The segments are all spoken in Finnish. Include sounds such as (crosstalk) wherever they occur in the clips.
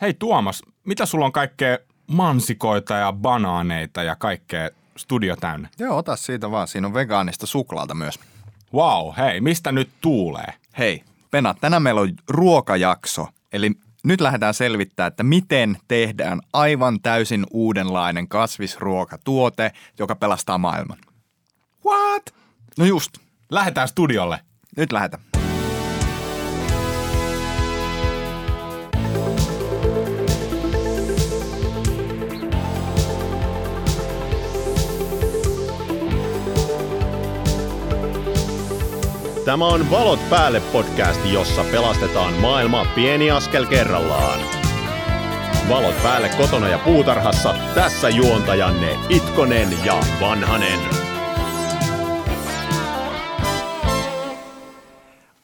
Hei Tuomas, mitä sulla on kaikkea mansikoita ja banaaneita ja kaikkea studio täynnä? Joo, ota siitä vaan. Siinä on vegaanista suklaata myös. Wow, hei, mistä nyt tuulee? Hei, Pena, tänään meillä on ruokajakso. Eli nyt lähdetään selvittää, että miten tehdään aivan täysin uudenlainen kasvisruokatuote, joka pelastaa maailman. What? No just, Lähdetään studiolle. nyt lähdetään. Tämä on Valot päälle podcast, jossa pelastetaan maailma pieni askel kerrallaan. Valot päälle kotona ja puutarhassa, tässä juontajanne Itkonen ja Vanhanen.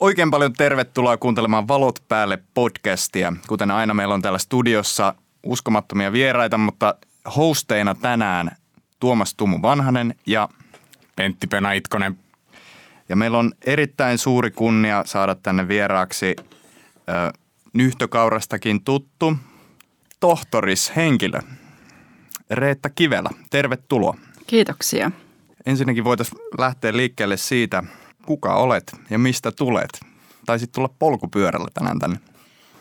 Oikein paljon tervetuloa kuuntelemaan Valot päälle podcastia. Kuten aina meillä on täällä studiossa uskomattomia vieraita, mutta hosteina tänään Tuomas Tumu Vanhanen ja, Pentti Pena Itkonen. Ja meillä on erittäin suuri kunnia saada tänne vieraaksi ö, nyhtökaurastakin tuttu tohtorishenkilö Reetta Kivelä. Tervetuloa. Kiitoksia. Ensinnäkin voitaisiin lähteä liikkeelle siitä, kuka olet ja mistä tulet. Taisit tulla polkupyörällä tänään tänne.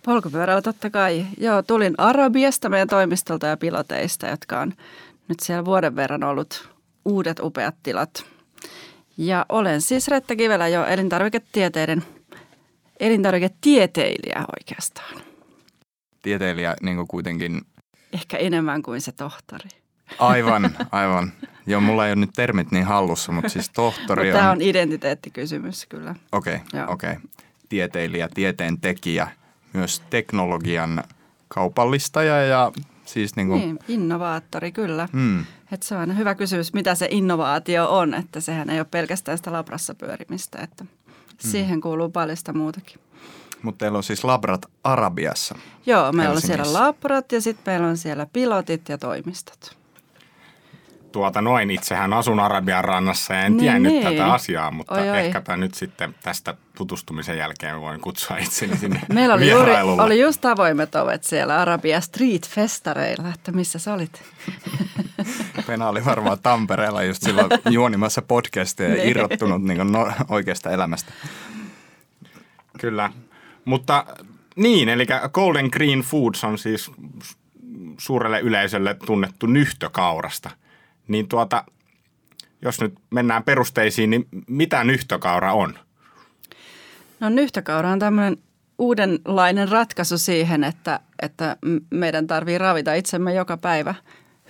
Polkupyörällä totta kai. Joo, tulin Arabiasta meidän toimistolta ja piloteista, jotka on nyt siellä vuoden verran ollut uudet upeat tilat. Ja olen siis Retta Kivelä jo elintarviketieteiden, elintarviketieteilijä oikeastaan. Tieteilijä niin kuin kuitenkin Ehkä enemmän kuin se tohtori. aivan, (laughs) aivan. Joo, mulla ei ole nyt termit niin hallussa, mutta siis tohtori Tämä on... on identiteettikysymys kyllä. Okei, okay, okei. Okay. Tieteilijä, tieteen tekijä, myös teknologian kaupallistaja ja siis niin kuin... Niin, innovaattori kyllä. Hmm, Et se on aina hyvä kysymys, mitä se innovaatio on, että sehän ei ole pelkästään sitä labrassa pyörimistä, että siihen kuuluu paljon sitä muutakin. mutta teillä on siis labrat Arabiassa. Joo, meillä on siellä labrat ja sitten meillä on siellä pilotit ja toimistot. Tuota noin, itsehän asun Arabian rannassa ja en Niin, tiennyt niin. tätä asiaa, mutta Oi, oi. ehkäpä nyt sitten tästä tutustumisen jälkeen voin kutsua itseni sinne (laughs) Meillä oli, juuri, oli just avoimet ovet siellä Arabia Street Festareilla, että missä sä olit? (laughs) Pena oli varmaan Tampereella just silloin juonimassa podcastia ja Niin. irrottunut niin no, oikeasta elämästä. Kyllä, mutta niin, eli Golden Green Foods on siis suurelle yleisölle tunnettu nyhtökaurasta. Niin tuota, jos nyt mennään perusteisiin, niin mitä nyhtökaura on? No nyhtökaura on tämmöinen uudenlainen ratkaisu siihen, että, että meidän tarvii ravita itsemme joka päivä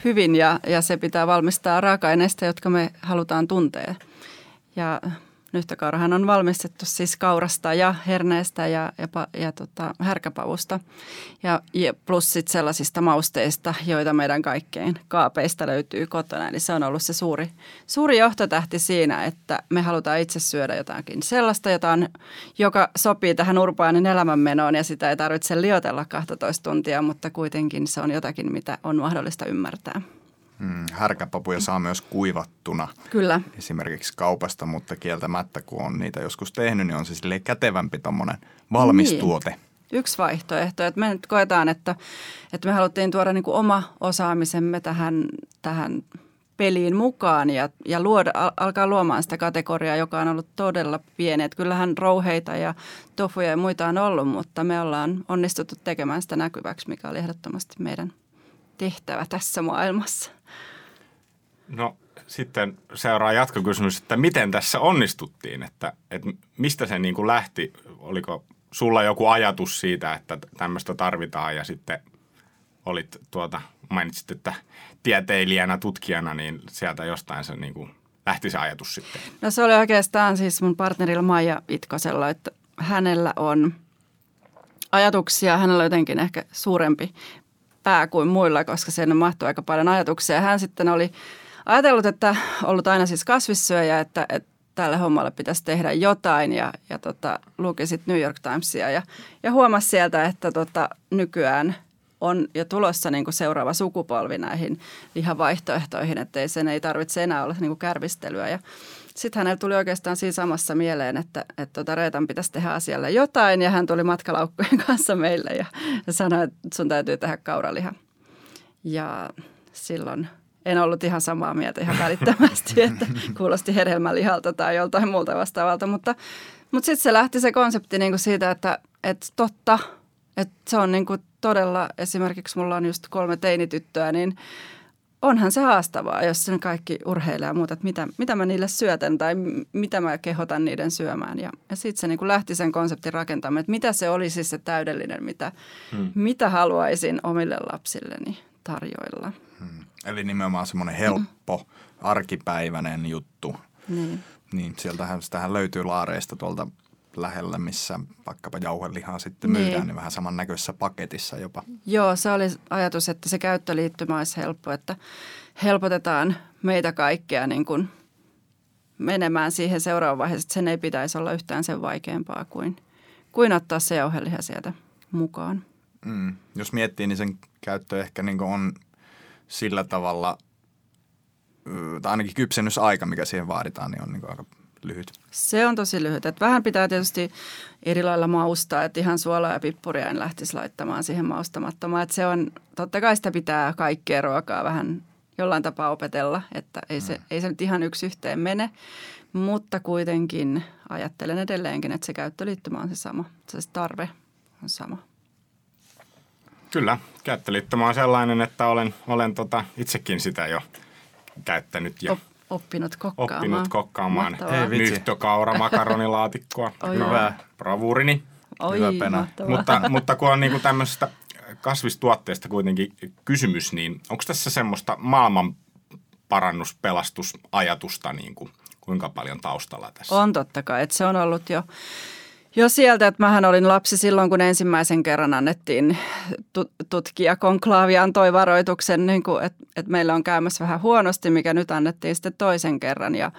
hyvin ja, ja se pitää valmistaa raaka-aineista, jotka me halutaan tuntea. Ja nyhtökaurahan on valmistettu siis kaurasta ja herneestä ja, ja, ja tota, härkäpavusta ja, ja plus sit sellaisista mausteista, joita meidän kaikkein kaapeista löytyy kotona. Eli se on ollut se suuri, suuri johtotähti siinä, että me halutaan itse syödä jotakin sellaista, jota on, joka sopii tähän urbaanin elämänmenoon ja sitä ei tarvitse liotella 12 tuntia, mutta kuitenkin se on jotakin, mitä on mahdollista ymmärtää. Mm, härkäpapuja saa myös kuivattuna Kyllä. esimerkiksi kaupasta, mutta kieltämättä kun on niitä joskus tehnyt, niin on se silleen kätevämpi tommonen valmis Niin. tuote. yksi vaihtoehto. Että me nyt koetaan, että, että me haluttiin tuoda niin kuin oma osaamisemme tähän, tähän peliin mukaan ja, ja luoda, al- alkaa luomaan sitä kategoriaa, joka on ollut todella pieni. Että kyllähän rouheita ja tofuja ja muita on ollut, mutta me ollaan onnistuttu tekemään sitä näkyväksi, mikä oli ehdottomasti meidän tehtävä tässä maailmassa. No sitten seuraa jatkokysymys, että miten tässä onnistuttiin, että, että mistä se niin kuin lähti? Oliko sulla joku ajatus siitä, että tämmöistä tarvitaan ja sitten olit tuota, mainitsit, että tieteilijänä, tutkijana, niin sieltä jostain se niin kuin lähti se ajatus sitten. No se oli oikeastaan siis mun partnerilla Maija Itkosella, että hänellä on ajatuksia, hänellä on jotenkin ehkä suurempi pää kuin muilla, koska siinä mahtui aika paljon ajatuksia. Hän sitten oli ajatellut, että ollut aina siis kasvissyöjä, että, että tälle hommalle pitäisi tehdä jotain ja, ja tota, luki sitten New York Timesia ja, ja huomasi sieltä, että tota, nykyään on jo tulossa niin kuin seuraava sukupolvi näihin lihavaihtoehtoihin, että ei sen ei tarvitse enää olla niin kuin kärvistelyä. Ja sitten hänellä tuli oikeastaan siinä samassa mieleen, että, että tota Reetan pitäisi tehdä asialle jotain ja hän tuli matkalaukkujen (laughs) kanssa meille ja sanoi, että sun täytyy tehdä kauraliha. Ja silloin en ollut ihan samaa mieltä ihan välittömästi, (laughs) että kuulosti hedelmälihalta tai joltain muulta vastaavalta, mutta, mutta sitten se lähti se konsepti niin kuin siitä, että, että totta, että se on niin kuin todella, esimerkiksi mulla on just kolme teinityttöä, niin onhan se haastavaa, jos sen kaikki urheilee ja muuta, että mitä, mitä mä niille syötän tai mitä mä kehotan niiden syömään. Ja, ja sitten se niin kuin lähti sen konseptin rakentamaan, että mitä se olisi se täydellinen, mitä, hmm. mitä haluaisin omille lapsilleni tarjoilla. Hmm. Eli nimenomaan semmoinen helppo, hmm. arkipäiväinen juttu. Niin. Niin, sieltähän sitähän löytyy laareista tuolta lähellä, missä vaikkapa jauhelihaa sitten myydään, niin, niin vähän samannäköisessä paketissa jopa. Joo, se oli ajatus, että se käyttöliittymä olisi helppo, että helpotetaan meitä kaikkea niin kuin menemään siihen seuraavaan vaiheeseen, että sen ei pitäisi olla yhtään sen vaikeampaa kuin, kuin ottaa se jauheliha sieltä mukaan. Mm. Jos miettii, niin sen käyttö ehkä niin on sillä tavalla, tai ainakin kypsennysaika, mikä siihen vaaditaan, niin on niin aika lyhyt. Se on tosi lyhyt. Että vähän pitää tietysti eri lailla maustaa, että ihan suolaa ja pippuria en lähtisi laittamaan siihen maustamattomaan. Että se on, totta kai sitä pitää kaikkea ruokaa vähän jollain tapaa opetella, että ei se, mm. ei se nyt ihan yksi yhteen mene. Mutta kuitenkin ajattelen edelleenkin, että se käyttöliittymä on se sama, se tarve on sama. Kyllä, käyttöliittymä on sellainen, että olen, olen tota, itsekin sitä jo käyttänyt ja Oppinut kokkaamaan. Oppinut kokkaamaan. Nyhtökaura, makaronilaatikkoa. (laughs) Oi Hyvä. Bravurini. Oi, Hyvä pena. Mutta, (laughs) mutta kun on niinku tämmöisestä kasvistuotteesta kuitenkin kysymys, niin onko tässä semmoista maailman parannuspelastusajatusta niin kuin, kuinka paljon taustalla tässä? On totta kai, että se on ollut jo jo sieltä, että mähän olin lapsi silloin, kun ensimmäisen kerran annettiin tutkija konklaavi antoi varoituksen, niin kuin, että, että meillä on käymässä vähän huonosti, mikä nyt annettiin sitten toisen kerran. Ja,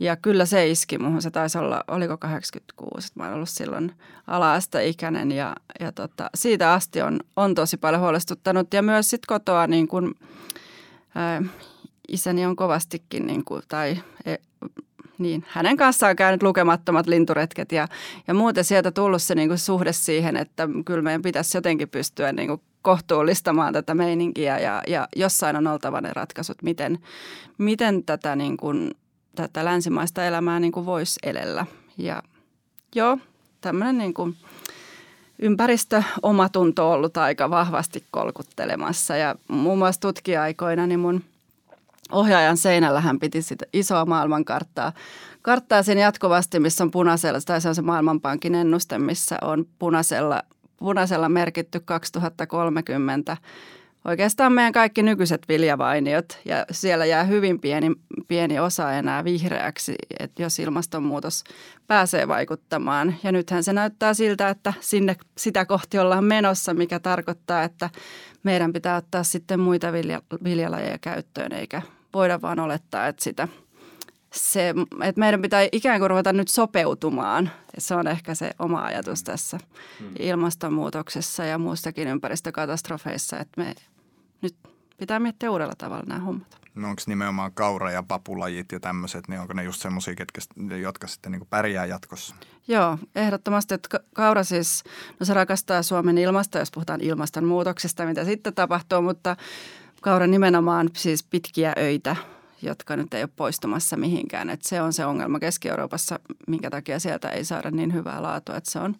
ja kyllä se iski muuhun. Se taisi olla, oliko 86, että mä olen ollut silloin ala-asteikäinen ja, ja tota, siitä asti on, on tosi paljon huolestuttanut. Ja myös sitten kotoa niin kuin, ää, isäni on kovastikin, niin kuin, tai e, niin, hänen kanssaan on käynyt lukemattomat linturetket ja, ja muuten sieltä tullut se niin kuin suhde siihen, että kyllä meidän pitäisi jotenkin pystyä niin kuin kohtuullistamaan tätä meininkiä ja, ja jossain on oltava ne ratkaisut, miten, miten tätä, niin kuin, tätä länsimaista elämää niin kuin voisi elellä. Ja joo, tämmöinen niin kuin ympäristö omatunto on ollut aika vahvasti kolkuttelemassa ja muun muassa tutkija-aikoina niin mun – ohjaajan seinällä hän piti sitä isoa maailmankarttaa. Karttaa sen jatkuvasti, missä on punaisella, tai se on se Maailmanpankin ennuste, missä on punaisella, punaisella merkitty 2030 oikeastaan meidän kaikki nykyiset viljavainiot ja siellä jää hyvin pieni, pieni osa enää vihreäksi, että jos ilmastonmuutos pääsee vaikuttamaan. Ja nythän se näyttää siltä, että sinne sitä kohti ollaan menossa, mikä tarkoittaa, että meidän pitää ottaa sitten muita vilja, viljalajeja käyttöön eikä voida vaan olettaa, että sitä se, että meidän pitää ikään kuin ruveta nyt sopeutumaan. Se on ehkä se oma ajatus tässä hmm. ilmastonmuutoksessa ja muistakin ympäristökatastrofeissa, että me nyt pitää miettiä uudella tavalla nämä hommat. No onko nimenomaan kaura- ja papulajit ja tämmöiset, niin onko ne just semmoisia, jotka sitten niin pärjää jatkossa? Joo, ehdottomasti. Että kaura siis, no se rakastaa Suomen ilmasta, jos puhutaan ilmastonmuutoksesta, mitä sitten tapahtuu, mutta kaura nimenomaan siis pitkiä öitä, jotka nyt ei ole poistumassa mihinkään. Että se on se ongelma Keski-Euroopassa, minkä takia sieltä ei saada niin hyvää laatua. Että se on,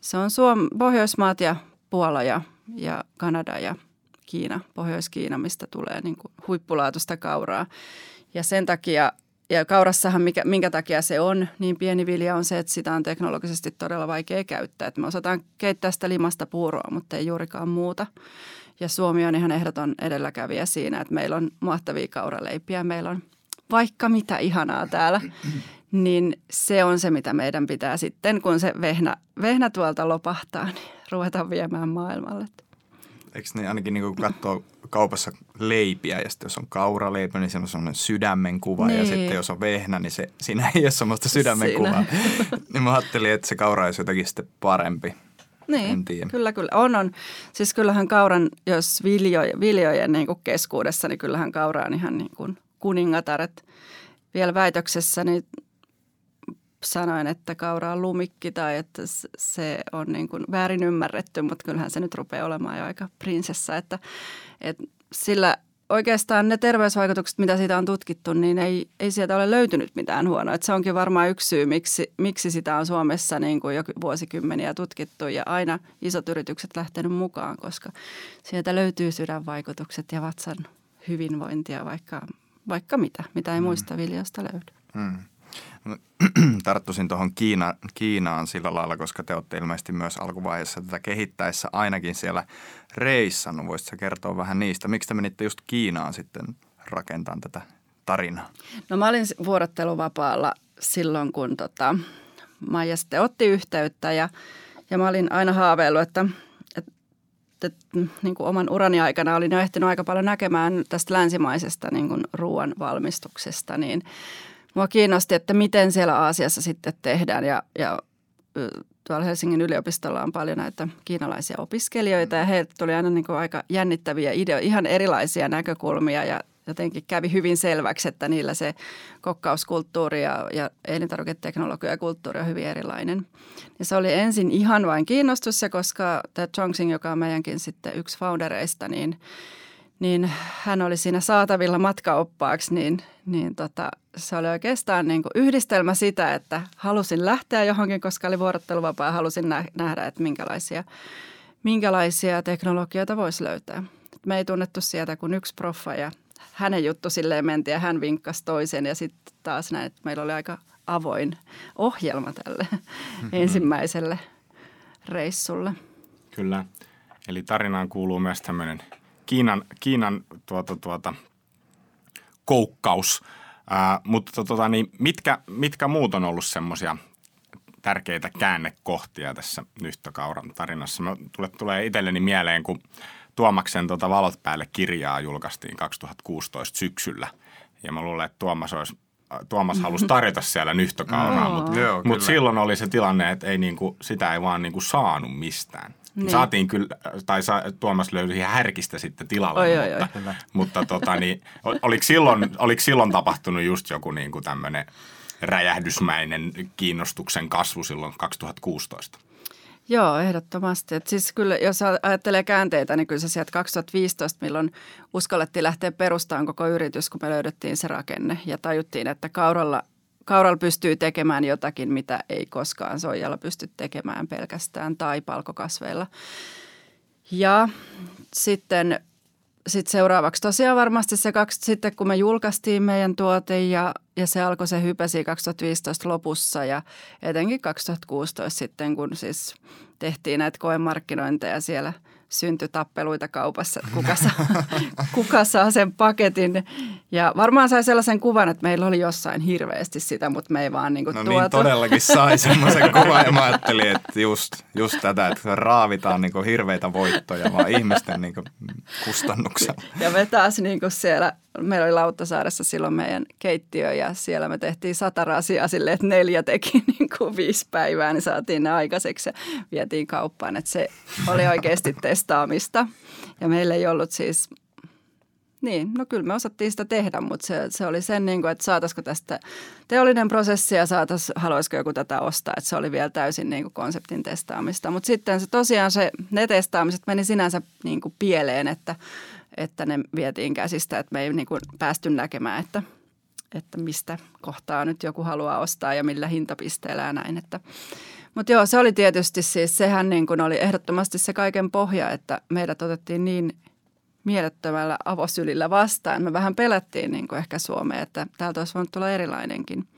se on Suom, Pohjoismaat ja Puola ja, ja Kanada ja Kiina, Pohjois-Kiina, mistä tulee niin kuin huippulaatuista kauraa. Ja sen takia, ja kaurassahan mikä, minkä takia se on niin pieni vilja on se, että sitä on teknologisesti todella vaikea käyttää. Että me osataan keittää sitä limasta puuroa, mutta ei juurikaan muuta. Ja Suomi on ihan ehdoton edelläkävijä siinä, että meillä on mahtavia kauraleipiä, meillä on vaikka mitä ihanaa täällä. (clears throat) Niin se on se, mitä meidän pitää sitten, kun se vehnä, vehnä tuolta lopahtaa, niin ruveta viemään maailmalle. Eikö niin ainakin niin kun katsoo kaupassa leipiä ja sitten jos on kauraleipä, niin se on semmoinen sydämen kuva niin. ja sitten jos on vehnä, niin se, siinä ei ole semmoista sydämen kuvaa. niin mä ajattelin, että se kaura olisi jotenkin sitten parempi. Niin, kyllä, kyllä. On, on. Siis kyllähän kauran, jos viljo, viljojen niin kuin keskuudessa, niin kyllähän kaura on ihan niin kuin kuningatar. Et vielä väitöksessäni sanoin, että kaura on lumikki tai että se on niin kuin väärin ymmärretty, mutta kyllähän se nyt rupeaa olemaan jo aika prinsessa. Että, että sillä oikeastaan ne terveysvaikutukset, mitä siitä on tutkittu, niin ei, ei sieltä ole löytynyt mitään huonoa. Että se onkin varmaan yksi syy, miksi, miksi sitä on Suomessa niin kuin jo vuosikymmeniä tutkittu ja aina isot yritykset lähtenyt mukaan, koska sieltä löytyy sydänvaikutukset ja vatsan hyvinvointia, vaikka, vaikka mitä, mitä ei mm. muista viljasta löydy. Mm. (clears throat) Tarttuisin tuohon Kiina, Kiinaan sillä lailla, koska te olette ilmeisesti myös alkuvaiheessa tätä kehittäessä ainakin siellä reissannut. Voisitko kertoa vähän niistä? Miksi te menitte just Kiinaan sitten rakentamaan tätä tarinaa? No mä olin vuorotteluvapaalla silloin, kun tota, Maija sitten otti yhteyttä ja, ja mä olin aina haaveillut, että, että, että niin kuin oman urani aikana olin jo ehtinyt aika paljon näkemään tästä länsimaisesta niin kuin ruoan valmistuksesta, niin – Mua kiinnosti, että miten siellä Aasiassa sitten tehdään ja, ja tuolla Helsingin yliopistolla on paljon näitä kiinalaisia opiskelijoita ja heiltä tuli aina niin kuin aika jännittäviä ideoita, ihan erilaisia näkökulmia ja jotenkin kävi hyvin selväksi, että niillä se kokkauskulttuuri ja, ja elintarviketeknologia ja kulttuuri on hyvin erilainen. Ja se oli ensin ihan vain kiinnostus koska tämä Chongqing, joka on meidänkin sitten yksi foundereista, niin – niin hän oli siinä saatavilla matkaoppaaksi, niin, niin tota, se oli oikeastaan niin kuin yhdistelmä sitä, että halusin lähteä johonkin, koska oli vuorotteluvapaa ja halusin nähdä, että minkälaisia, minkälaisia teknologioita voisi löytää. Me ei tunnettu sieltä kuin yksi proffa ja hänen juttu silleen menti ja hän vinkkasi toisen ja sitten taas näin, että meillä oli aika avoin ohjelma tälle mm-hmm. ensimmäiselle reissulle. Kyllä. Eli tarinaan kuuluu myös tämmöinen – Kiinan, Kiinan tuota, tuota, koukkaus. Ää, mutta tuota, niin mitkä, mitkä muut on ollut semmoisia tärkeitä käännekohtia tässä Nyhtökauran tarinassa? Mä, tule, tulee itselleni mieleen, kun Tuomaksen tuota Valot päälle kirjaa julkaistiin 2016 syksyllä. Ja mä luulen, että Tuomas olisi Tuomas halusi tarjota siellä nyhtökauraa, mutta (laughs) mut silloin oli se tilanne, että ei niinku, sitä ei vaan niinku saanut mistään. Niin. Saatiin kyllä, tai sa, Tuomas löysi ihan härkistä sitten tilalle, oi, mutta, oi, oi. (laughs) mutta tota, niin, oliko, silloin, oliko silloin tapahtunut just joku niin kuin tämmöinen räjähdysmäinen kiinnostuksen kasvu silloin 2016? Joo, ehdottomasti. Et siis kyllä, jos ajattelee käänteitä, niin kyllä se sieltä 2015, milloin uskallettiin lähteä perustamaan koko yritys, kun me löydettiin se rakenne ja tajuttiin, että kauralla kauralla pystyy tekemään jotakin, mitä ei koskaan soijalla pysty tekemään pelkästään tai palkokasveilla. Ja sitten sit seuraavaksi tosiaan varmasti se kaksi, sitten kun me julkaistiin meidän tuote ja, ja se alkoi se hypäsi 2015 lopussa ja etenkin 2016 sitten, kun siis tehtiin näitä koemarkkinointeja siellä – syntyi tappeluita kaupassa, että kuka saa, (laughs) kuka saa sen paketin. Ja varmaan sai sellaisen kuvan, että meillä oli jossain hirveästi sitä, mutta me ei vaan niin kuin no tuotu. niin, todellakin sai semmoisen (laughs) kuvan ja mä ajattelin, että just, just tätä, että raavitaan niin kuin hirveitä voittoja vaan ihmisten niin kuin kustannuksella. (laughs) Ja me taas niin kuin siellä meillä oli Lauttasaaressa silloin meidän keittiö ja siellä me tehtiin sata rasiaa silleen, että neljä teki niin kuin viisi päivää, niin saatiin ne aikaiseksi ja vietiin kauppaan. Että se oli oikeasti testaamista ja meillä ei ollut siis niin, no kyllä me osattiin sitä tehdä, mutta se, se oli sen, niin kuin, että saataisiko tästä teollinen prosessi ja saatais, haluaisiko joku tätä ostaa. Että se oli vielä täysin niin kuin konseptin testaamista. Mutta sitten se tosiaan se, ne testaamiset meni sinänsä niin kuin pieleen, että että ne vietiin käsistä, että me ei niin kuin päästy näkemään, että, että mistä kohtaa nyt joku haluaa ostaa ja millä hintapisteellä ja näin. Että. Mutta joo, se oli tietysti siis, sehän niin kuin oli ehdottomasti se kaiken pohja, että meidät otettiin niin mielettömällä avosylillä vastaan. Me vähän pelättiin niin kuin ehkä Suomeen, että täältä olisi voinut tulla erilainenkin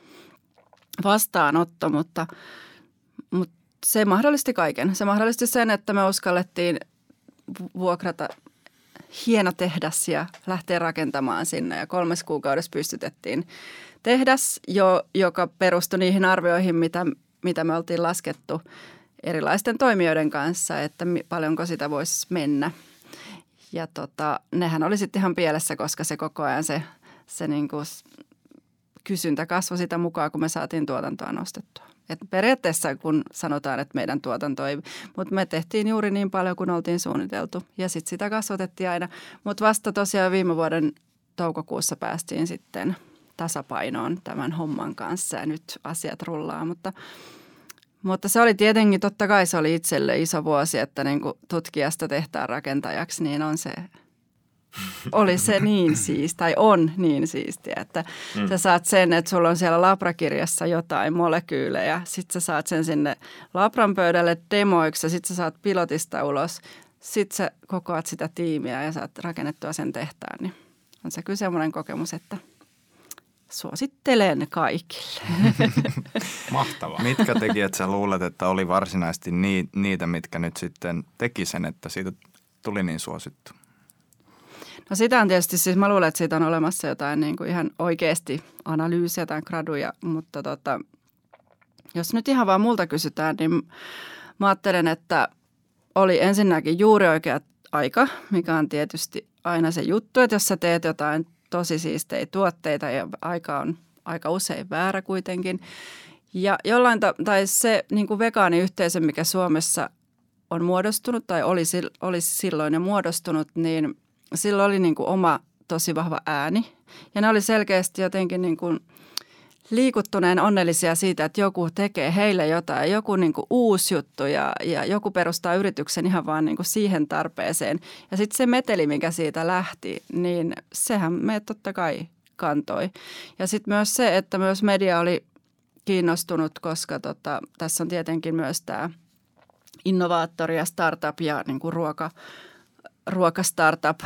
vastaanotto, mutta, mutta se mahdollisti kaiken. Se mahdollisti sen, että me uskallettiin vuokrata hieno tehdas ja lähteä rakentamaan sinne. Ja kolmes kuukaudessa pystytettiin tehdas, jo, joka perustui niihin arvioihin, mitä, mitä me oltiin laskettu erilaisten toimijoiden kanssa, että paljonko sitä voisi mennä. Ja tota, nehän oli sitten ihan pielessä, koska se koko ajan se, se niin kuin kysyntä kasvoi sitä mukaan, kun me saatiin tuotantoa nostettua. Et periaatteessa kun sanotaan, että meidän tuotanto ei, mutta me tehtiin juuri niin paljon kuin oltiin suunniteltu ja sitten sitä kasvatettiin aina. Mutta vasta tosiaan viime vuoden toukokuussa päästiin sitten tasapainoon tämän homman kanssa ja nyt asiat rullaa, mutta mutta se oli tietenkin, totta kai se oli itselle iso vuosi, että niin kuin tutkijasta tehtaan rakentajaksi, niin on se, oli se niin siis, tai on niin siistiä, että mm. sä saat sen, että sulla on siellä labrakirjassa jotain molekyylejä, sitten sä saat sen sinne labran pöydälle demoiksi ja sitten sä saat pilotista ulos, sitten sä kokoat sitä tiimiä ja saat rakennettua sen tehtaan, niin on se kyllä semmoinen kokemus, että suosittelen kaikille. (laughs) Mahtavaa. Mitkä tekijät sä luulet, että oli varsinaisesti niitä, mitkä nyt sitten teki sen, että siitä tuli niin suosittu? No sitä on tietysti, siis mä luulen, että siitä on olemassa jotain niin kuin ihan oikeasti analyysiä tai graduja, mutta tota, jos nyt ihan vaan multa kysytään, niin mä ajattelen, että oli ensinnäkin juuri oikea aika, mikä on tietysti aina se juttu, että jos sä teet jotain tosi siistejä tuotteita ja aika on aika usein väärä kuitenkin. Ja jollain ta- tai se niin kuin vegaaniyhteisö, mikä Suomessa on muodostunut tai olisi, olisi silloin jo muodostunut, niin sillä oli niin kuin oma tosi vahva ääni. Ja ne oli selkeästi jotenkin niin kuin liikuttuneen onnellisia siitä, että joku tekee heille jotain, joku niin kuin uusi juttu ja, ja joku perustaa yrityksen ihan vaan niin kuin siihen tarpeeseen. Ja sitten se meteli, mikä siitä lähti, niin sehän me totta kai kantoi. Ja sitten myös se, että myös media oli kiinnostunut, koska tota, tässä on tietenkin myös tämä innovaattori ja startup ja niin kuin ruoka, ruokastartup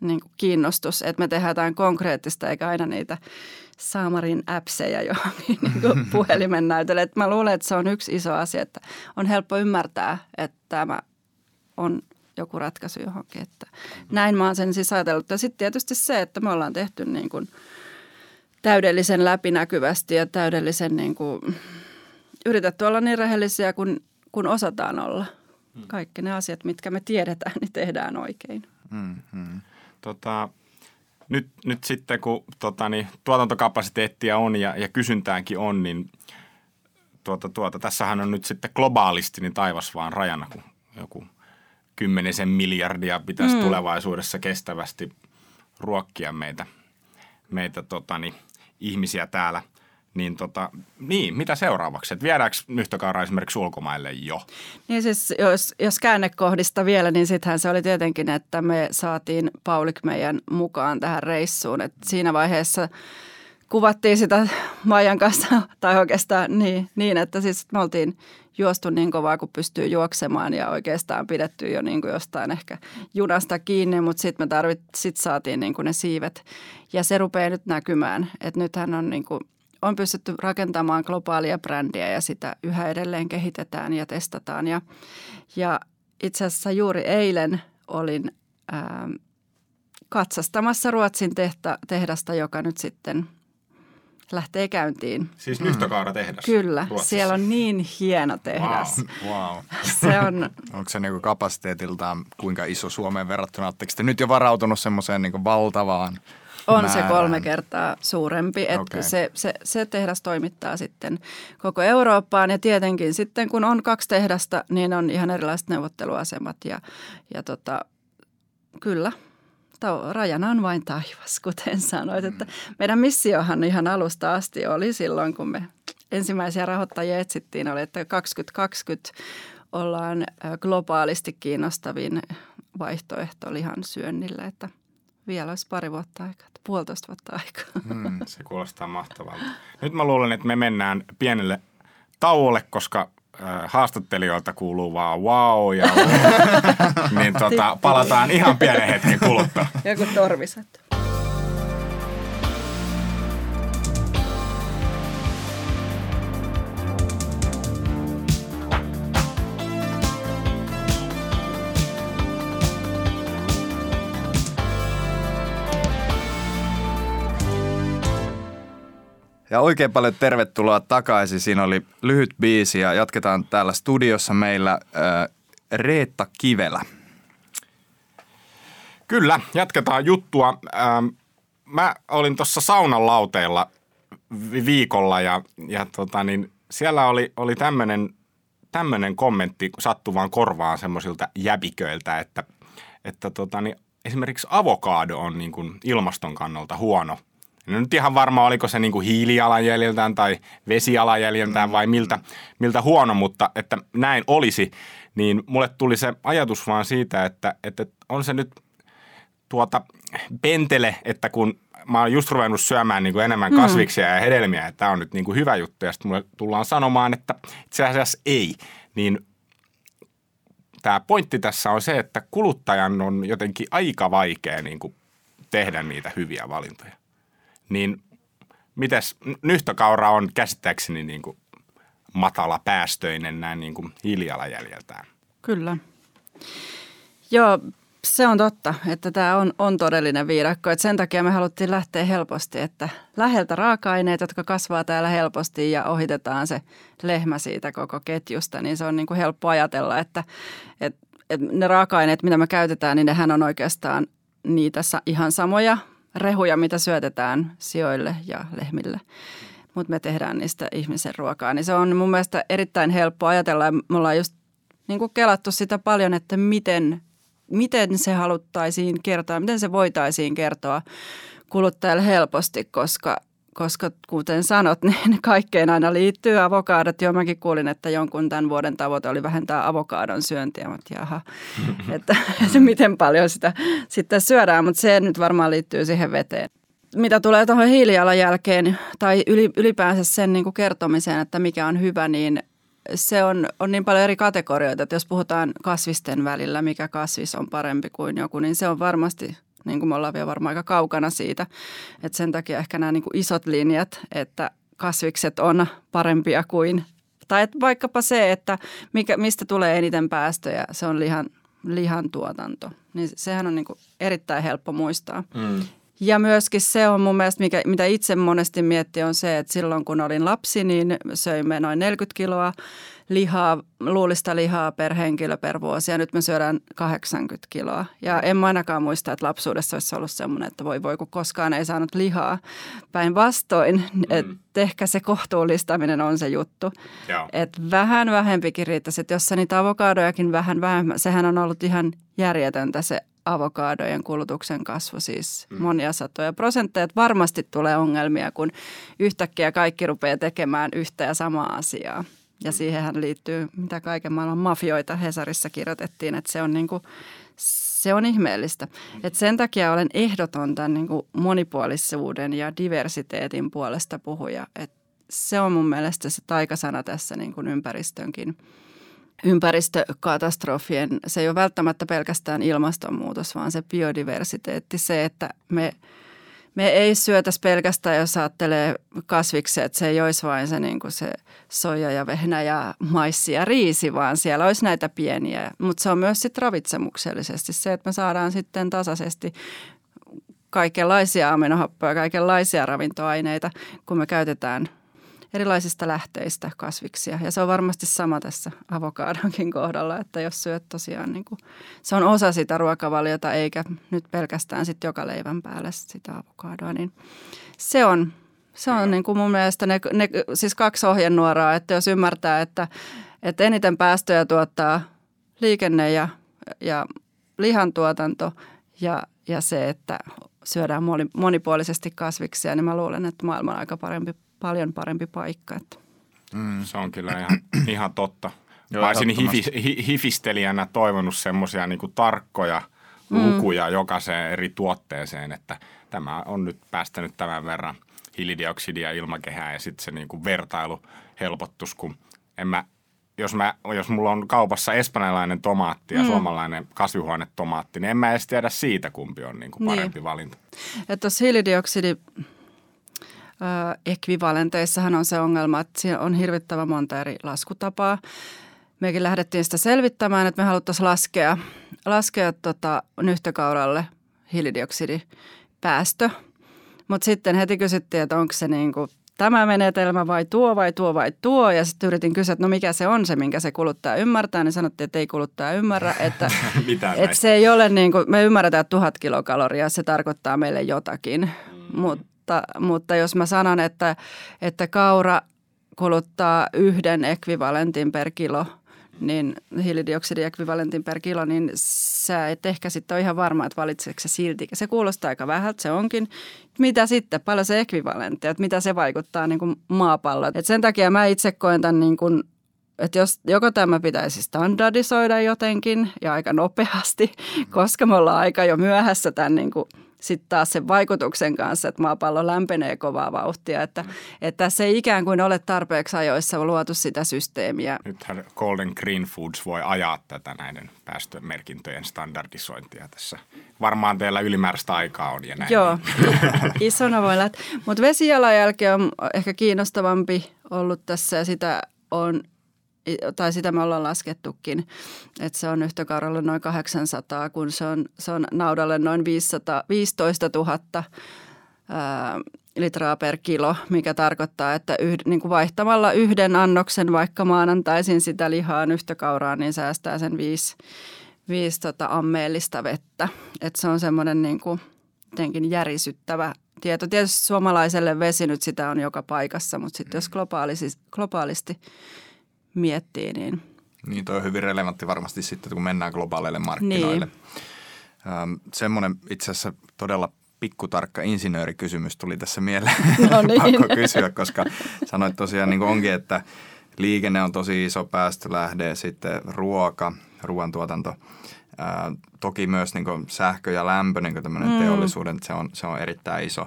niin kuin kiinnostus, että me tehdään jotain konkreettista eikä aina niitä Saamarin appseja johonkin (laughs) niin kuin (laughs) puhelimen näytölle. Et mä luulen, että se on yksi iso asia, että on helppo ymmärtää, että tämä on joku ratkaisu johonkin. Että näin mä oon sen siis ajatellut. Ja sitten tietysti se, että me ollaan tehty niin kuin täydellisen läpinäkyvästi ja täydellisen niin kuin, yritetty olla niin rehellisiä kuin, kuin osataan olla. Kaikki ne asiat, mitkä me tiedetään, niin tehdään oikein. Mm-hmm. Tota, nyt, nyt sitten kun tota, niin, tuotantokapasiteettia on ja, ja kysyntäänkin on, niin tuota, tuota, tässähän on nyt sitten globaalisti niin taivas vaan rajana, kun joku kymmenisen miljardia pitäisi mm. tulevaisuudessa kestävästi ruokkia meitä, meitä tota, niin, ihmisiä täällä – niin, tota, niin, mitä seuraavaksi? Et viedäänkö nyhtökauraa esimerkiksi ulkomaille jo? Niin siis, jos, jos käännekohdista vielä, niin sittenhän se oli tietenkin, että me saatiin Paulik meidän mukaan tähän reissuun. Et siinä vaiheessa kuvattiin sitä Maijan kanssa, (laughs) tai oikeastaan niin, niin, että siis me oltiin juostu niin kovaa, kun pystyy juoksemaan ja oikeastaan pidetty jo niin kuin jostain ehkä junasta kiinni, mutta sitten me tarvit, sit saatiin niin kuin ne siivet. Ja se rupeaa nyt näkymään, että nythän on niin kuin – on pystytty rakentamaan globaalia brändiä ja sitä yhä edelleen kehitetään ja testataan. Ja, ja itse asiassa juuri eilen olin ää, ähm, katsastamassa Ruotsin tehta, tehdasta, joka nyt sitten lähtee käyntiin. Siis nyhtökaara tehdas? Kyllä, Ruotsissa. siellä on niin hieno tehdas. Wow. wow. Se on... (laughs) Onko se niinku kapasiteetiltaan kuinka iso Suomeen verrattuna? Oletteko te nyt jo varautunut semmoiseen niinku valtavaan on määrään. se kolme kertaa suurempi, että okay. se, se, se tehdas toimittaa sitten koko Eurooppaan ja tietenkin sitten kun on kaksi tehdasta, niin on ihan erilaiset neuvotteluasemat ja, ja tota, kyllä – rajana on vain taivas, kuten sanoit. Että meidän missiohan ihan alusta asti oli silloin, kun me ensimmäisiä rahoittajia etsittiin, oli, että 2020 ollaan globaalisti kiinnostavin vaihtoehto lihan syönnille, että vielä olisi pari vuotta aikaa, puolitoista vuotta aikaa. (laughs) Hmm, se kuulostaa mahtavalta. Nyt mä luulen, että me mennään pienelle tauolle, koska äh, haastattelijoilta kuuluu vaan wow ja (laughs) niin tota, palataan ihan pienen hetken kuluttua. Joku torviset. Ja oikein paljon tervetuloa takaisin. Siinä oli lyhyt biisi ja jatketaan täällä studiossa meillä äh, Reetta Kivelä. Kyllä, jatketaan juttua. Ähm, mä olin tuossa saunan lauteilla viikolla ja, ja tota niin, siellä oli, oli tämmöinen tämmönen kommentti sattuvaan korvaan semmoisilta jäbiköiltä, että, että tota niin, esimerkiksi avokaado on niin kuin ilmaston kannalta huono – En nyt ihan varma, oliko se niin kuin hiilijalanjäljeltään tai vesijalanjäljeltään vai miltä, miltä huono, mutta että näin olisi, niin mulle tuli se ajatus vaan siitä, että, että on se nyt tuota pentele, että kun mä oon just ruvennut syömään niin kuin enemmän kasviksia ja hedelmiä, että tämä on nyt niin kuin hyvä juttu. Ja sitten mulle tullaan sanomaan, että itse asiassa ei. Niin tämä pointti tässä on se, että kuluttajan on jotenkin aika vaikea niin kuin tehdä niitä hyviä valintoja. Niin mites, nyhtökaura on käsittääkseni niin kuin matala päästöinen näin niin kuin hiilijalanjäljeltään. Kyllä. Joo, se on totta, että tämä on, on todellinen viidakko. Et sen takia me haluttiin lähteä helposti, että läheltä raaka-aineet, jotka kasvaa täällä helposti ja ohitetaan se lehmä siitä koko ketjusta, niin se on niin kuin helppo ajatella, että, että, että ne raaka-aineet, mitä me käytetään, niin nehän on oikeastaan niitä ihan samoja rehuja, mitä syötetään sioille ja lehmille mutta me tehdään niistä ihmisen ruokaa. Niin se on mun mielestä erittäin helppo ajatella ja me ollaan just niin kuin kelattu sitä paljon, että miten miten se haluttaisiin kertoa, miten se voitaisiin kertoa kuluttajalle helposti, koska, koska kuten sanot, (laughs) niin kaikkeen aina liittyy avokaadot. Jo mäkin kuulin, että jonkun tämän vuoden tavoite oli vähentää avokaadon syöntiä, mutta jaha, (laughs) että, (laughs) että miten paljon sitä sitten syödään, mutta se nyt varmaan liittyy siihen veteen. Mitä tulee tuohon hiilijalanjälkeen tai ylipäänsä sen niin kuin kertomiseen, että mikä on hyvä, niin se on, on niin paljon eri kategorioita, että jos puhutaan kasvisten välillä, mikä kasvis on parempi kuin joku, niin se on varmasti, niin kuin me ollaan vielä varmaan aika kaukana siitä. Että sen takia ehkä nämä niin kuin isot linjat, että kasvikset on parempia kuin, tai että vaikkapa se, että mikä, mistä tulee eniten päästöjä, se on lihan, lihan tuotanto. Niin sehän on niin kuin erittäin helppo muistaa. Mm. Ja myöskin se on mun mielestä, mikä, mitä itse monesti miettii, on se, että silloin kun olin lapsi, niin söimme noin 40 kiloa lihaa, luulista lihaa per henkilö per vuosi ja nyt me syödään 80 kiloa. Ja en mä ainakaan muista, että lapsuudessa olisi ollut semmoinen, että voi voi kun koskaan ei saanut lihaa. Päinvastoin, mm. että ehkä se kohtuullistaminen on se juttu. Että vähän vähempikin riittäisi, että jos sä niitä avokadojakin vähän vähemmän, sehän on ollut ihan järjetöntä se avokadojen kulutuksen kasvu siis mm. monia satoja prosentteja. Että varmasti tulee ongelmia, kun yhtäkkiä kaikki rupeaa tekemään yhtä ja samaa asiaa. Ja mm. siihenhän liittyy, mitä kaiken maailman mafioita Hesarissa kirjoitettiin, että se on, niin kuin, se on ihmeellistä. Mm. Et sen takia olen ehdoton tämän niin kuin monipuolisuuden ja diversiteetin puolesta puhuja. Et se on mun mielestä se taikasana tässä niin kuin ympäristönkin – ympäristökatastrofien, se ei ole välttämättä pelkästään ilmastonmuutos, vaan se biodiversiteetti, se, että me, me ei syötäisi pelkästään, jos ajattelee kasviksia, että se ei olisi vain se, niin kuin se soja ja vehnä ja maissi ja riisi, vaan siellä olisi näitä pieniä. Mutta se on myös sitten ravitsemuksellisesti se, että me saadaan sitten tasaisesti kaikenlaisia aminohappoja, kaikenlaisia ravintoaineita, kun me käytetään erilaisista lähteistä kasviksia. Ja se on varmasti sama tässä avokadonkin kohdalla, että jos syöt tosiaan, niin kuin, se on osa sitä ruokavaliota eikä nyt pelkästään sitten joka leivän päälle sitä avokadoa, niin se on, se on niin kuin mun mielestä ne, ne, siis kaksi ohjenuoraa, että jos ymmärtää, että, että eniten päästöjä tuottaa liikenne ja, ja lihantuotanto ja, ja se, että syödään monipuolisesti kasviksia, niin mä luulen, että maailma on aika parempi paljon parempi paikka. Että. Mm. Se on kyllä ihan, (clears throat) ihan totta. Joo, Mä olisin hifi, hi, hifistelijänä toivonut semmoisia niin tarkkoja mm. lukuja jokaiseen eri tuotteeseen, että tämä on nyt päästänyt tämän verran hiilidioksidia ilmakehään ja sitten se niin kuin vertailu helpottus, kun en mä, jos, mä, jos mulla on kaupassa espanjalainen tomaatti ja mm. suomalainen kasvihuonetomaatti, niin en mä edes tiedä siitä, kumpi on niin kuin parempi niin. valinta. Että tuossa hiilidioksidi ekvivalenteissahan on se ongelma, että siinä on hirvittävän monta eri laskutapaa. Mekin lähdettiin sitä selvittämään, että me haluttaisiin laskea, laskea tota, nyhtökauralle hiilidioksidipäästö. Mutta sitten heti kysyttiin, että onko se niin kuin tämä menetelmä vai tuo vai tuo vai tuo. Ja sitten yritin kysyä, että no mikä se on se, minkä se kuluttaja ymmärtää. Niin sanottiin, että ei kuluttaja ymmärrä. Että, (laughs) että se ei ole niin kuin, me ymmärretään, että tuhat kilokaloria, se tarkoittaa meille jotakin. Mm. Mutta mutta, mutta jos mä sanon, että, että kaura kuluttaa yhden ekvivalentin per kilo, niin hiilidioksidiekvivalentin per kilo, niin sä et ehkä sitten ole ihan varma, että valitseeko se silti. Se kuulostaa aika vähältä, se onkin. Mitä sitten, paljon se ekvivalentti, että mitä se vaikuttaa niin kuin maapalloon. Et sen takia mä itse koen tämän niin kuin että jos joko tämä pitäisi standardisoida jotenkin ja aika nopeasti, (laughs) koska me ollaan aika jo myöhässä tämän niin kuin sitten taas sen vaikutuksen kanssa, että maapallo lämpenee kovaa vauhtia. Että, että tässä ei ikään kuin ole tarpeeksi ajoissa luotu sitä systeemiä. Nythän Golden Green Foods voi ajaa tätä näiden päästömerkintöjen standardisointia tässä. Varmaan teillä ylimääräistä aikaa on ja näin. Joo, (laughs) isona voi lähteä. Mutta vesijalanjälki on ehkä kiinnostavampi ollut tässä ja sitä on tai sitä me ollaan laskettukin, että se on yhtä noin 800, kun se on, se on naudalle noin 500, 15 000 ää, litraa per kilo, mikä tarkoittaa, että yhd, niin kuin vaihtamalla yhden annoksen vaikka maanantaisin sitä lihaa yhtä kauraa, niin säästää sen viisi, viisi tota ammeellista vettä. Et se on semmoinen niin kuin jotenkin järisyttävä tieto. Tietysti suomalaiselle vesi nyt sitä on joka paikassa, mutta sitten jos globaalisti, globaalisti miettii. Niin, niin toi on hyvin relevantti varmasti sitten, kun mennään globaaleille markkinoille. Niin. Ähm, semmoinen itse asiassa todella pikkutarkka insinöörikysymys tuli tässä mieleen. No niin. (laughs) Pakko kysyä, koska sanoit tosiaan niin kuin onkin, että liikenne on tosi iso päästölähde, sitten ruoka, ruoantuotanto. Ää, toki myös niin kuin sähkö ja lämpö, niin tämmöinen mm. teollisuuden, se on, se on erittäin iso.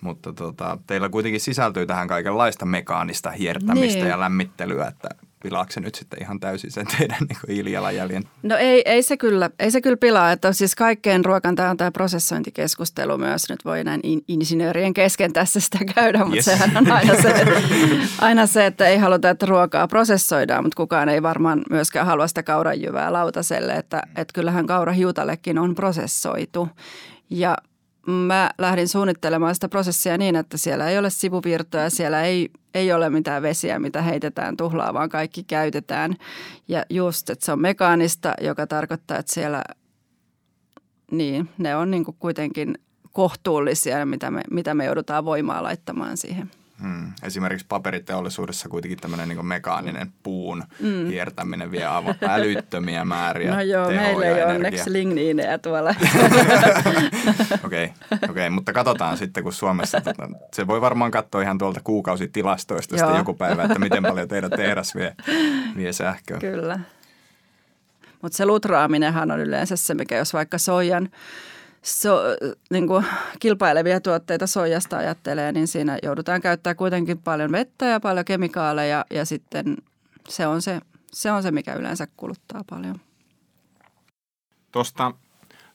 Mutta tota, teillä kuitenkin sisältyy tähän kaikenlaista mekaanista hiertämistä niin. ja lämmittelyä, että pilaako se nyt sitten ihan täysin sen teidän niin hiilijalanjäljen? No ei, ei, se kyllä, ei se kyllä pilaa, että siis kaikkeen ruokan tämä on tämä prosessointikeskustelu myös. Nyt voi näin in, insinöörien kesken tässä sitä käydä, mutta yes. sehän on aina se, aina se, että ei haluta, että ruokaa prosessoidaan, mutta kukaan ei varmaan myöskään halua sitä kaurajyvää lautaselle, että, että kyllähän kaurahiutallekin on prosessoitu. Ja mä lähdin suunnittelemaan sitä prosessia niin, että siellä ei ole sivuvirtoja, siellä ei, ei ole mitään vesiä, mitä heitetään tuhlaa, vaan kaikki käytetään. Ja just, että se on mekaanista, joka tarkoittaa, että siellä, niin, ne on niin kuin kuitenkin kohtuullisia, mitä me, mitä me joudutaan voimaa laittamaan siihen. Hmm. Esimerkiksi paperiteollisuudessa kuitenkin tämmöinen niin mekaaninen puun mm. hiertäminen vie aivan älyttömiä määriä No joo, meillä ei ole onneksi ligniineja tuolla. (laughs) Okei, okay, okay, mutta katsotaan sitten, kun Suomessa, tota, se voi varmaan katsoa ihan tuolta kuukausitilastoista sitten joku päivä, että miten paljon teidän tehdas vie, vie sähköä. Kyllä. Mutta se lutraaminenhan on yleensä se, mikä jos vaikka soijan so, niin kuin kilpailevia tuotteita soijasta ajattelee, niin siinä joudutaan käyttämään kuitenkin paljon vettä ja paljon kemikaaleja ja sitten se on se, se, on se mikä yleensä kuluttaa paljon. Tuosta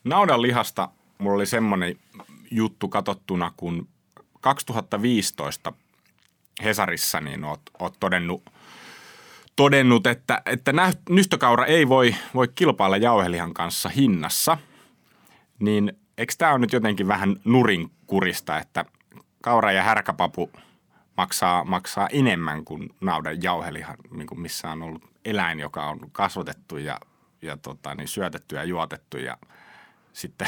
naudan lihasta mulla oli semmoinen juttu katsottuna, kun 2015 Hesarissa niin oot, oot todennut, todennut, että, että nystökaura ei voi, voi kilpailla jauhelihan kanssa hinnassa – niin eikö tämä ole nyt jotenkin vähän nurinkurista, että kaura ja härkäpapu maksaa, maksaa enemmän kuin naudan jauhelihan, niin kuin missä on ollut eläin, joka on kasvatettu ja, ja tota, niin syötetty ja juotettu ja sitten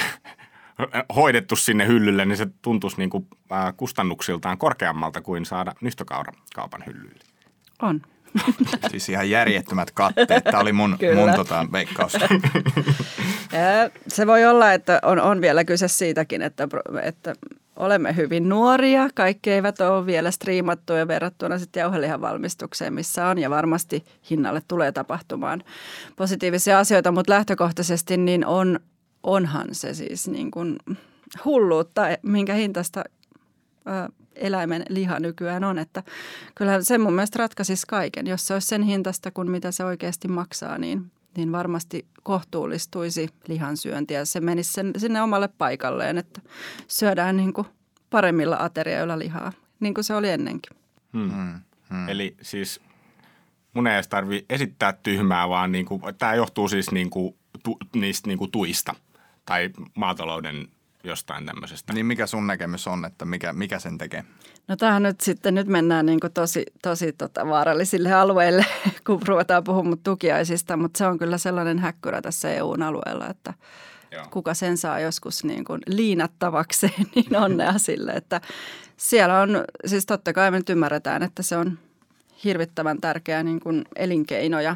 (laughs) hoidettu sinne hyllylle, niin se tuntuisi niin kuin, kustannuksiltaan korkeammalta kuin saada nystökaura kaupan hyllylle. On. Siis ihan järjettömät katteet. Tämä oli mun, mun tota, veikkaus. (laughs) Se voi olla, että on, on vielä kyse siitäkin, että, että olemme hyvin nuoria. Kaikki eivät ole vielä striimattuja verrattuna sitten jauhelihan valmistukseen, missä on. Ja varmasti hinnalle tulee tapahtumaan positiivisia asioita, mutta lähtökohtaisesti niin on, onhan se siis niin kuin hulluutta, minkä hintasta eläimen liha nykyään on. Että kyllähän se mun mielestä ratkaisisi kaiken. Jos se olisi sen hintasta kuin mitä se oikeasti maksaa, niin, niin varmasti kohtuullistuisi lihansyönti ja se menisi sen, sinne omalle paikalleen, että syödään niin kuin paremmilla aterioilla lihaa, niin kuin se oli ennenkin. Hmm. Hmm. hmm. Eli siis mun ei edes tarvitse esittää tyhmää, vaan niin kuin, tämä johtuu siis niin kuin, tu, niistä niin kuin tuista tai maatalouden jostain tämmöisestä. Niin mikä sun näkemys on, että mikä, mikä sen tekee? No tähän nyt sitten, nyt mennään niin kuin tosi, tosi tota vaarallisille alueille, (laughs) kun ruvetaan puhumaan tukiaisista, mutta se on kyllä sellainen häkkyrä tässä EUn alueella, että Joo. kuka sen saa joskus niin kuin liinattavakseen, (laughs) niin onnea sille, että siellä on, siis totta kai me nyt ymmärretään, että se on hirvittävän tärkeä niin kuin elinkeino ja,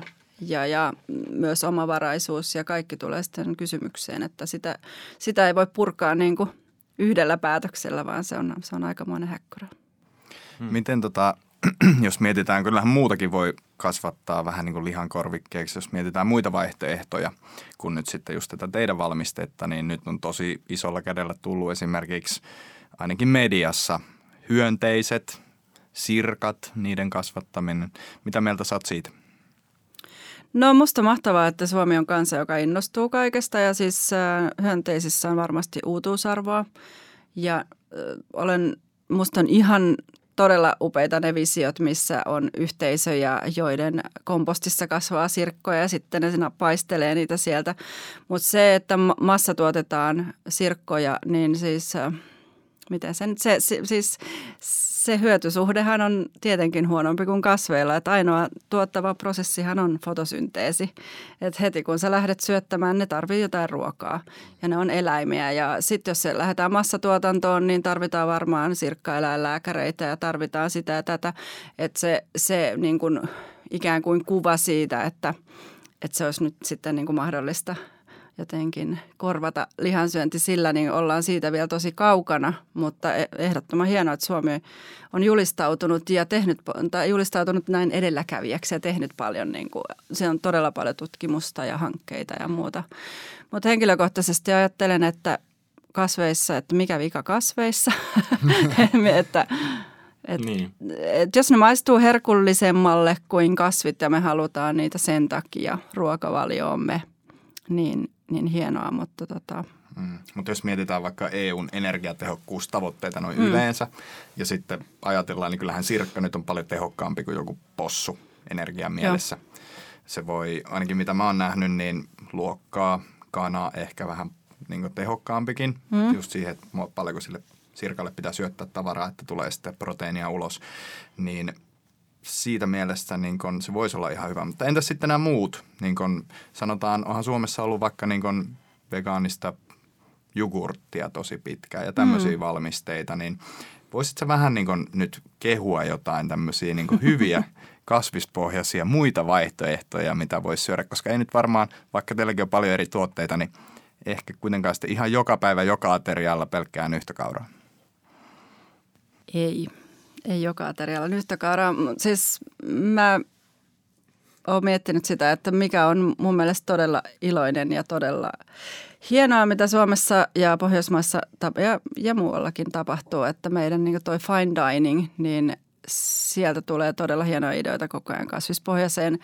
ja, ja myös omavaraisuus ja kaikki tulee sitten kysymykseen, että sitä, sitä ei voi purkaa niin kuin yhdellä päätöksellä, vaan se on, se on aikamoinen häkkyrä. Hmm. Miten tota, (clears throat) jos mietitään, kyllähän muutakin voi kasvattaa vähän niin kuin lihan korvikkeeksi, jos mietitään muita vaihtoehtoja kuin nyt sitten just tätä teidän valmistetta, niin nyt on tosi isolla kädellä tullut esimerkiksi ainakin mediassa hyönteiset, sirkat, niiden kasvattaminen. Mitä mieltä saat siitä? No musta mahtavaa, että Suomi on kansa, joka innostuu kaikesta ja siis äh, hyönteisissä on varmasti uutuusarvoa. Ja äh, olen, musta on ihan todella upeita ne visiot, missä on yhteisöjä, joiden kompostissa kasvaa sirkkoja ja sitten ne paistelee niitä sieltä. Mutta se, että massa tuotetaan sirkkoja, niin siis äh, miten se se, se, siis se hyötysuhdehan on tietenkin huonompi kuin kasveilla, että ainoa tuottava prosessihan on fotosynteesi. Että heti kun sä lähdet syöttämään, ne tarvii jotain ruokaa ja ne on eläimiä. Ja sitten jos se lähdetään massatuotantoon, niin tarvitaan varmaan sirkkaeläinlääkäreitä ja tarvitaan sitä ja tätä. Että se, se niin kuin ikään kuin kuva siitä, että, että se olisi nyt sitten niin kuin mahdollista – jotenkin korvata lihansyönti sillä, niin ollaan siitä vielä tosi kaukana, mutta e- ehdottoman hienoa, että Suomi on julistautunut ja tehnyt, tai julistautunut näin edelläkävijäksi ja tehnyt paljon, niin kuin, se on todella paljon tutkimusta ja hankkeita ja muuta. Mutta henkilökohtaisesti ajattelen, että kasveissa, että mikä vika kasveissa, (laughs) että et, niin. et jos ne maistuu herkullisemmalle kuin kasvit ja me halutaan niitä sen takia ruokavalioomme, niin niin hienoa, mutta tota... Mm. Mutta jos mietitään vaikka EUn energiatehokkuustavoitteita noin mm. yleensä ja sitten ajatellaan, niin kyllähän sirkka nyt on paljon tehokkaampi kuin joku possu energian mielessä. Joo. Se voi, ainakin mitä mä oon nähnyt, niin luokkaa kanaa ehkä vähän niin tehokkaampikin. Mm. Just siihen, että paljonko sille sirkalle pitää syöttää tavaraa, että tulee sitten proteiinia ulos. Niin siitä mielestä niin kun, se voisi olla ihan hyvä. Mutta entäs sitten nämä muut? Niin kun, sanotaan, onhan Suomessa ollut vaikka niin kun vegaanista jogurttia tosi pitkään ja tämmöisiä mm. valmisteita, niin voisitko vähän niin kun nyt kehua jotain tämmöisiä niin hyviä (laughs) kasvispohjaisia muita vaihtoehtoja, mitä voisi syödä, koska ei nyt varmaan, vaikka teilläkin on paljon eri tuotteita, niin ehkä kuitenkaan sitten ihan joka päivä joka aterialla pelkkään yhtä kauraa. Ei. Ei joka aterialla yhtä kauraa. Siis mä oon miettinyt sitä, että mikä on mun mielestä todella iloinen ja todella hienoa, mitä Suomessa ja Pohjoismaissa ja, ja muuallakin tapahtuu, että meidän niin toi fine dining, niin sieltä tulee todella hienoja ideoita koko ajan kasvispohjaiseen.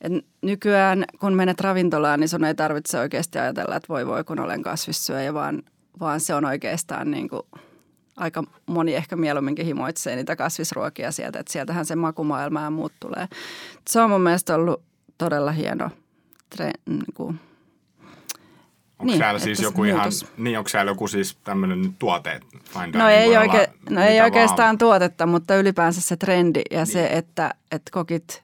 Et nykyään, kun menet ravintolaan, niin sun ei tarvitse oikeasti ajatella, että voi voi, kun olen kasvissyöjä, vaan, vaan se on oikeastaan niin kuin – aika moni ehkä mieluumminkin himoitsee niitä kasvisruokia sieltä, että sieltähän se makumaailma ja muut tulee. Se on mun mielestä ollut todella hieno tre, niin kuin, Onko niin, siellä siis joku ihan, niin onko siellä joku siis tämmöinen tuote? No ei, oike, no ei oikeastaan vaan. tuotetta, mutta ylipäänsä se trendi ja niin. se, että, että kokit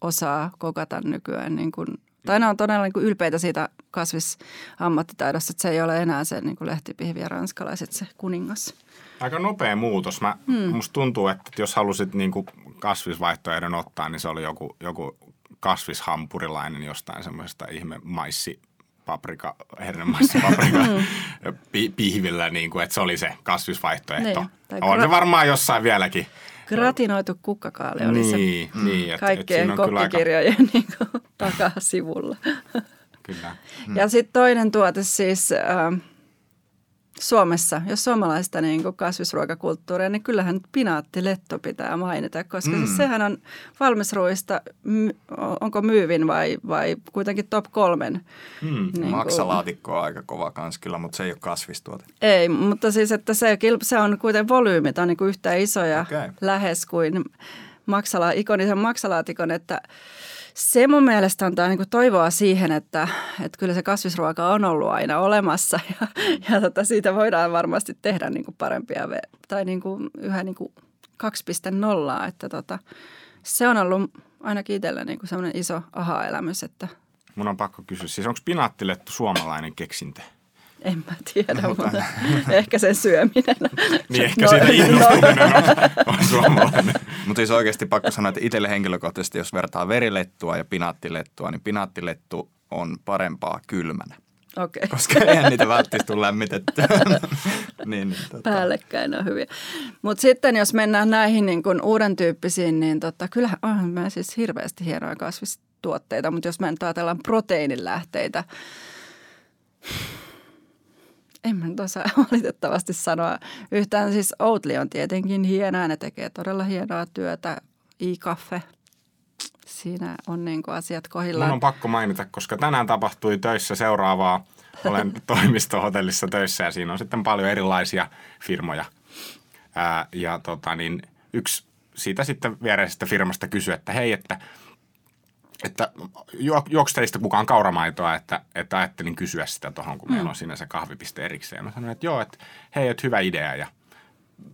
osaa kokata nykyään niin kuin, tai ne on todella niin kuin ylpeitä siitä kasvisammattitaidosta, että se ei ole enää se niin kuin lehtipihvi ja ranskalaiset se kuningas. Aika nopea muutos. Mä, hmm. Musta tuntuu, että jos halusit niin kuin kasvisvaihtoehdon ottaa, niin se oli joku, joku kasvishampurilainen jostain semmoisesta ihme maissi paprika, paprika hmm. (laughs) pi, pihvillä, niin kuin, että se oli se kasvisvaihtoehto. Niin, on se varmaan jossain vieläkin. Gratinoitu kukkakaali oli niin, se niin, et, kaikkien et kokkikirjojen aika... (laughs) niin takasivulla. Kyllä. Hmm. Ja sitten toinen tuote siis... Äh, Suomessa, jos suomalaista niin kuin kasvisruokakulttuuria, niin kyllähän pinaattiletto pitää mainita, koska siis mm. siis sehän on valmisruoista, onko myyvin vai, vai kuitenkin top kolmen. Mm. Niin Maksalaatikko on aika kova kans kyllä, mutta se ei ole kasvistuote. Ei, mutta siis että se, se on kuitenkin volyymi, on niin kuin yhtä isoja okay. lähes kuin maksala, ikonisen maksalaatikon, että – se mun mielestä antaa niin toivoa siihen, että, että kyllä se kasvisruoka on ollut aina olemassa (laughs) ja, ja tota, siitä voidaan varmasti tehdä niin kuin parempia tai niin kuin yhä niin kuin 2.0. Että tota, se on ollut ainakin itsellä niin sellainen iso aha-elämys. Että Mun on pakko kysyä, siis onko pinaattilettu suomalainen keksintö? En mä tiedä, mutta ehkä sen syöminen. Niin ehkä siitä innostuminen on, on (laughs) suomalainen. Mutta siis oikeasti pakko sanoa, että itselle henkilökohtaisesti, jos vertaa verilettua ja pinaattilettua, niin pinaattilettu on parempaa kylmänä. Okei. Koska eihän niitä välttämättä tule lämmitettyä. (laughs) niin, niin, tota. Päällekkäin on hyviä. Mutta sitten jos mennään näihin niin kun uuden tyyppisiin, niin tota, kyllähän onhan mä siis hirveästi hienoja kasvistuotteita, mutta jos me nyt ajatellaan proteiinilähteitä, en mä nyt osaa (laughs) valitettavasti sanoa yhtään. Siis Oatly on tietenkin hienoa, ne tekee todella hienoa työtä. I-kaffe, siinä on niin kuin asiat kohdillaan. Mun on pakko mainita, koska tänään tapahtui töissä seuraavaa. Olen (laughs) toimistohotellissa töissä ja siinä on sitten paljon erilaisia firmoja. Ää, ja tota, niin yksi siitä sitten viereisestä firmasta kysyi, että hei, että, että juoksi teistä kukaan kauramaitoa, että, että ajattelin kysyä sitä tuohon, kun mm. meillä on siinä se kahvipiste erikseen. Mä sanoin, että joo, että hei, että hyvä idea. Ja,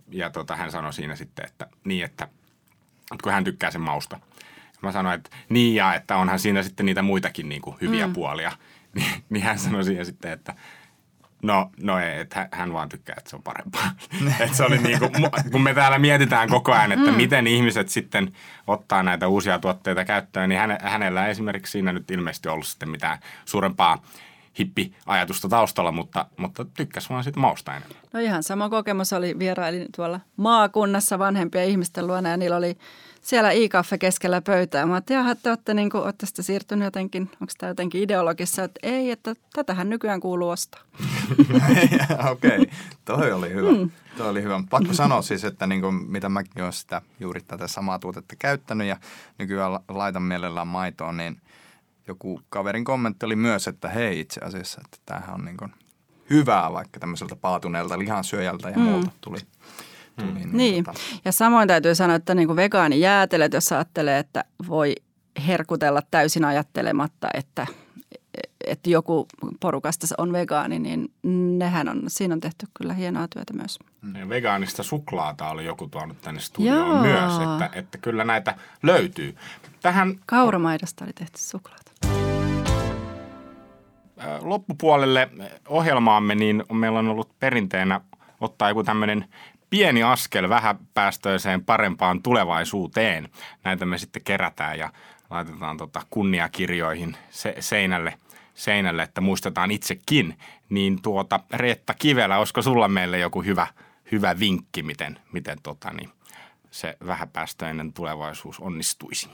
ja tota, hän sanoi siinä sitten, että niin, että, että kun hän tykkää sen mausta – Mä sanoin, että niin ja, että onhan siinä sitten niitä muitakin niin kuin hyviä mm. puolia. (laughs) Niin, niin hän sanoi siihen sitten, että No, no ei, että hän vaan tykkää, että se on parempaa. (laughs) että se oli niin kuin, kun me täällä mietitään koko ajan, että mm. miten ihmiset sitten ottaa näitä uusia tuotteita käyttöön, niin hänellä esimerkiksi siinä nyt ilmeisesti ollut sitten mitään suurempaa hippi-ajatusta taustalla, mutta, mutta tykkäs vaan sitten mausta enemmän. No ihan sama kokemus oli, vierailin tuolla maakunnassa vanhempia ihmisten luona ja niillä oli siellä i-kaffe keskellä pöytää. Mä ajattelin, että te olette, niin kuin, olette sitä siirtynyt jotenkin, onko tämä jotenkin ideologissa, että ei, että tätähän nykyään kuuluu ostaa. (laughs) Okei, okay. toi oli hyvä. Mm. Toi oli hyvä. Pakko sanoa siis, että niin kuin, mitä mäkin olen sitä juuri tätä samaa tuotetta käyttänyt ja nykyään laitan mielellään maitoon, niin joku kaverin kommentti oli myös, että hei itse asiassa, että tämähän on niin kuin hyvää vaikka tämmöiseltä paatuneelta lihansyöjältä ja mm. muuta tuli – tuli. Mm. Niin, niin. Tota. ja samoin täytyy sanoa, että niin kuin vegaanijäätelet, jos ajattelee, että voi herkutella täysin ajattelematta, että, että joku porukasta on vegaani, niin nehän on, siinä on tehty kyllä hienoa työtä myös. Ja vegaanista suklaata oli joku tuonut tänne studioon Joo. myös, että, että kyllä näitä löytyy. Tähän Kauramaidosta oli tehty suklaata. Loppupuolelle ohjelmaamme niin meillä on ollut perinteenä ottaa joku tämmöinen pieni askel vähäpäästöiseen parempaan tulevaisuuteen. Näitä me sitten kerätään ja laitetaan tota kunniakirjoihin se, seinälle, seinälle, että muistetaan itsekin. Niin tuota, Reetta Kivelä, olisiko sulla meille joku hyvä, hyvä vinkki, miten, miten tota, niin se vähäpäästöinen tulevaisuus onnistuisi?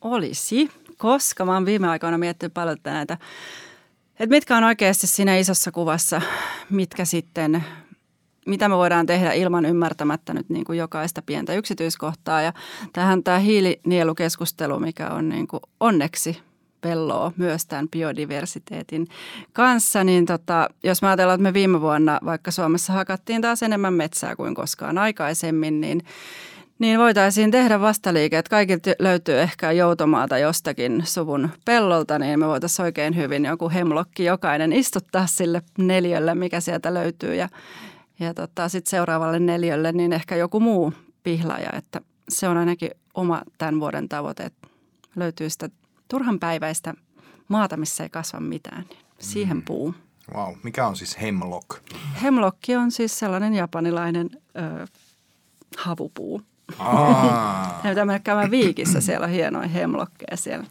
Olisi, koska mä oon viime aikoina miettinyt paljon näitä, että mitkä on oikeasti siinä isossa kuvassa, mitkä sitten mitä me voidaan tehdä ilman ymmärtämättä nyt niin kuin jokaista pientä yksityiskohtaa. Ja tähän tämä hiilinielukeskustelu, mikä on niin kuin onneksi pelloa myös tämän biodiversiteetin kanssa, niin tota, jos mä ajatellaan, että me viime vuonna vaikka Suomessa hakattiin taas enemmän metsää kuin koskaan aikaisemmin, niin niin voitaisiin tehdä vastaliike, että kaikilta löytyy ehkä joutomaata jostakin suvun pellolta, niin me voitaisiin oikein hyvin joku hemlokki jokainen istuttaa sille neljölle, mikä sieltä löytyy ja ja tota, sitten seuraavalle neljölle niin ehkä joku muu pihlaja, että se on ainakin oma tämän vuoden tavoite, että löytyy sitä turhan päiväistä maata, missä ei kasva mitään, niin siihen mm. puu. Wow. Mikä on siis hemlock? Hemlock on siis sellainen japanilainen ö, havupuu. (laughs) Tämä käydään viikissä, siellä on hienoja hemlokkeja siellä.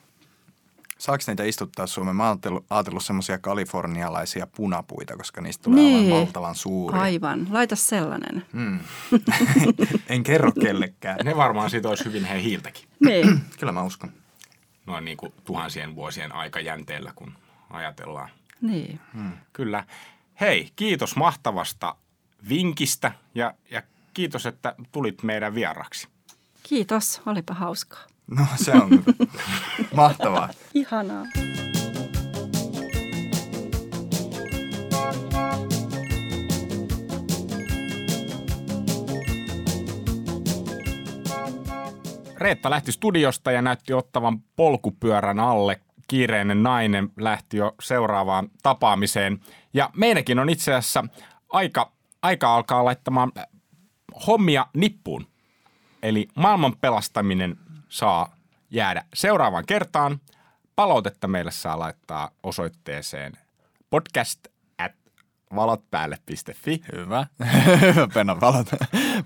Saako niitä istuttaa Suomeen? Mä oon ajatellut semmoisia kalifornialaisia punapuita, koska niistä tulee niin. valtavan suuri. Aivan. Laita sellainen. Hmm. (laughs) en kerro kellekään. Ne varmaan siitä olisi hyvin hei hiiltäkin. (clears throat) Niin. Kyllä mä uskon. Noin niin kuin tuhansien vuosien aikajänteellä, kun ajatellaan. Niin. Hmm. Kyllä. Hei, kiitos mahtavasta vinkistä ja, ja kiitos, että tulit meidän vieraksi. Kiitos, olipa hauskaa. No se on mahtavaa. Ihanaa. Reetta lähti studiosta ja näytti ottavan polkupyörän alle. Kiireinen nainen lähti jo seuraavaan tapaamiseen. Ja meidänkin on itse asiassa aika, aika alkaa laittamaan hommia nippuun. Eli maailman pelastaminen saa jäädä seuraavaan kertaan. Palautetta meille saa laittaa osoitteeseen podcast at valotpäälle.fi. Hyvä. (laughs) Pena valot.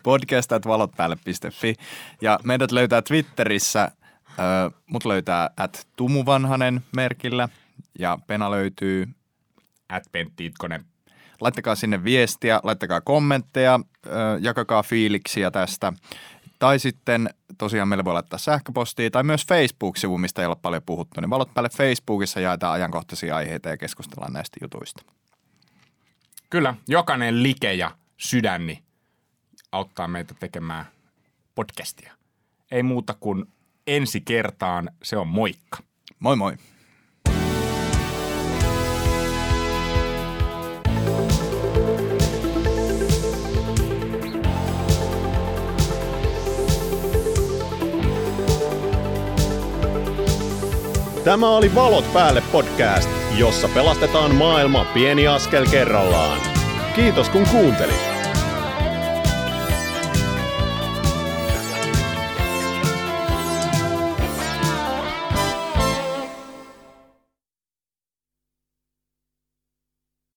Podcast at valotpäälle.fi. Ja meidät löytää Twitterissä. Mut löytää at Tumuvanhanen merkillä. Ja Pena löytyy At Pentti Itkonen. Laittakaa sinne viestiä, laittakaa kommentteja, jakakaa fiiliksiä tästä. Tai sitten tosiaan meille voi laittaa sähköpostia tai myös Facebook-sivu, mistä ei ole paljon puhuttu. Niin valot päälle Facebookissa jaetaan ajankohtaisia aiheita ja keskustellaan näistä jutuista. Kyllä, jokainen like ja sydänni auttaa meitä tekemään podcastia. Ei muuta kuin ensi kertaan, se on moikka. Moi moi! Tämä oli Valot päälle podcast, jossa pelastetaan maailma pieni askel kerrallaan. Kiitos kun kuuntelit.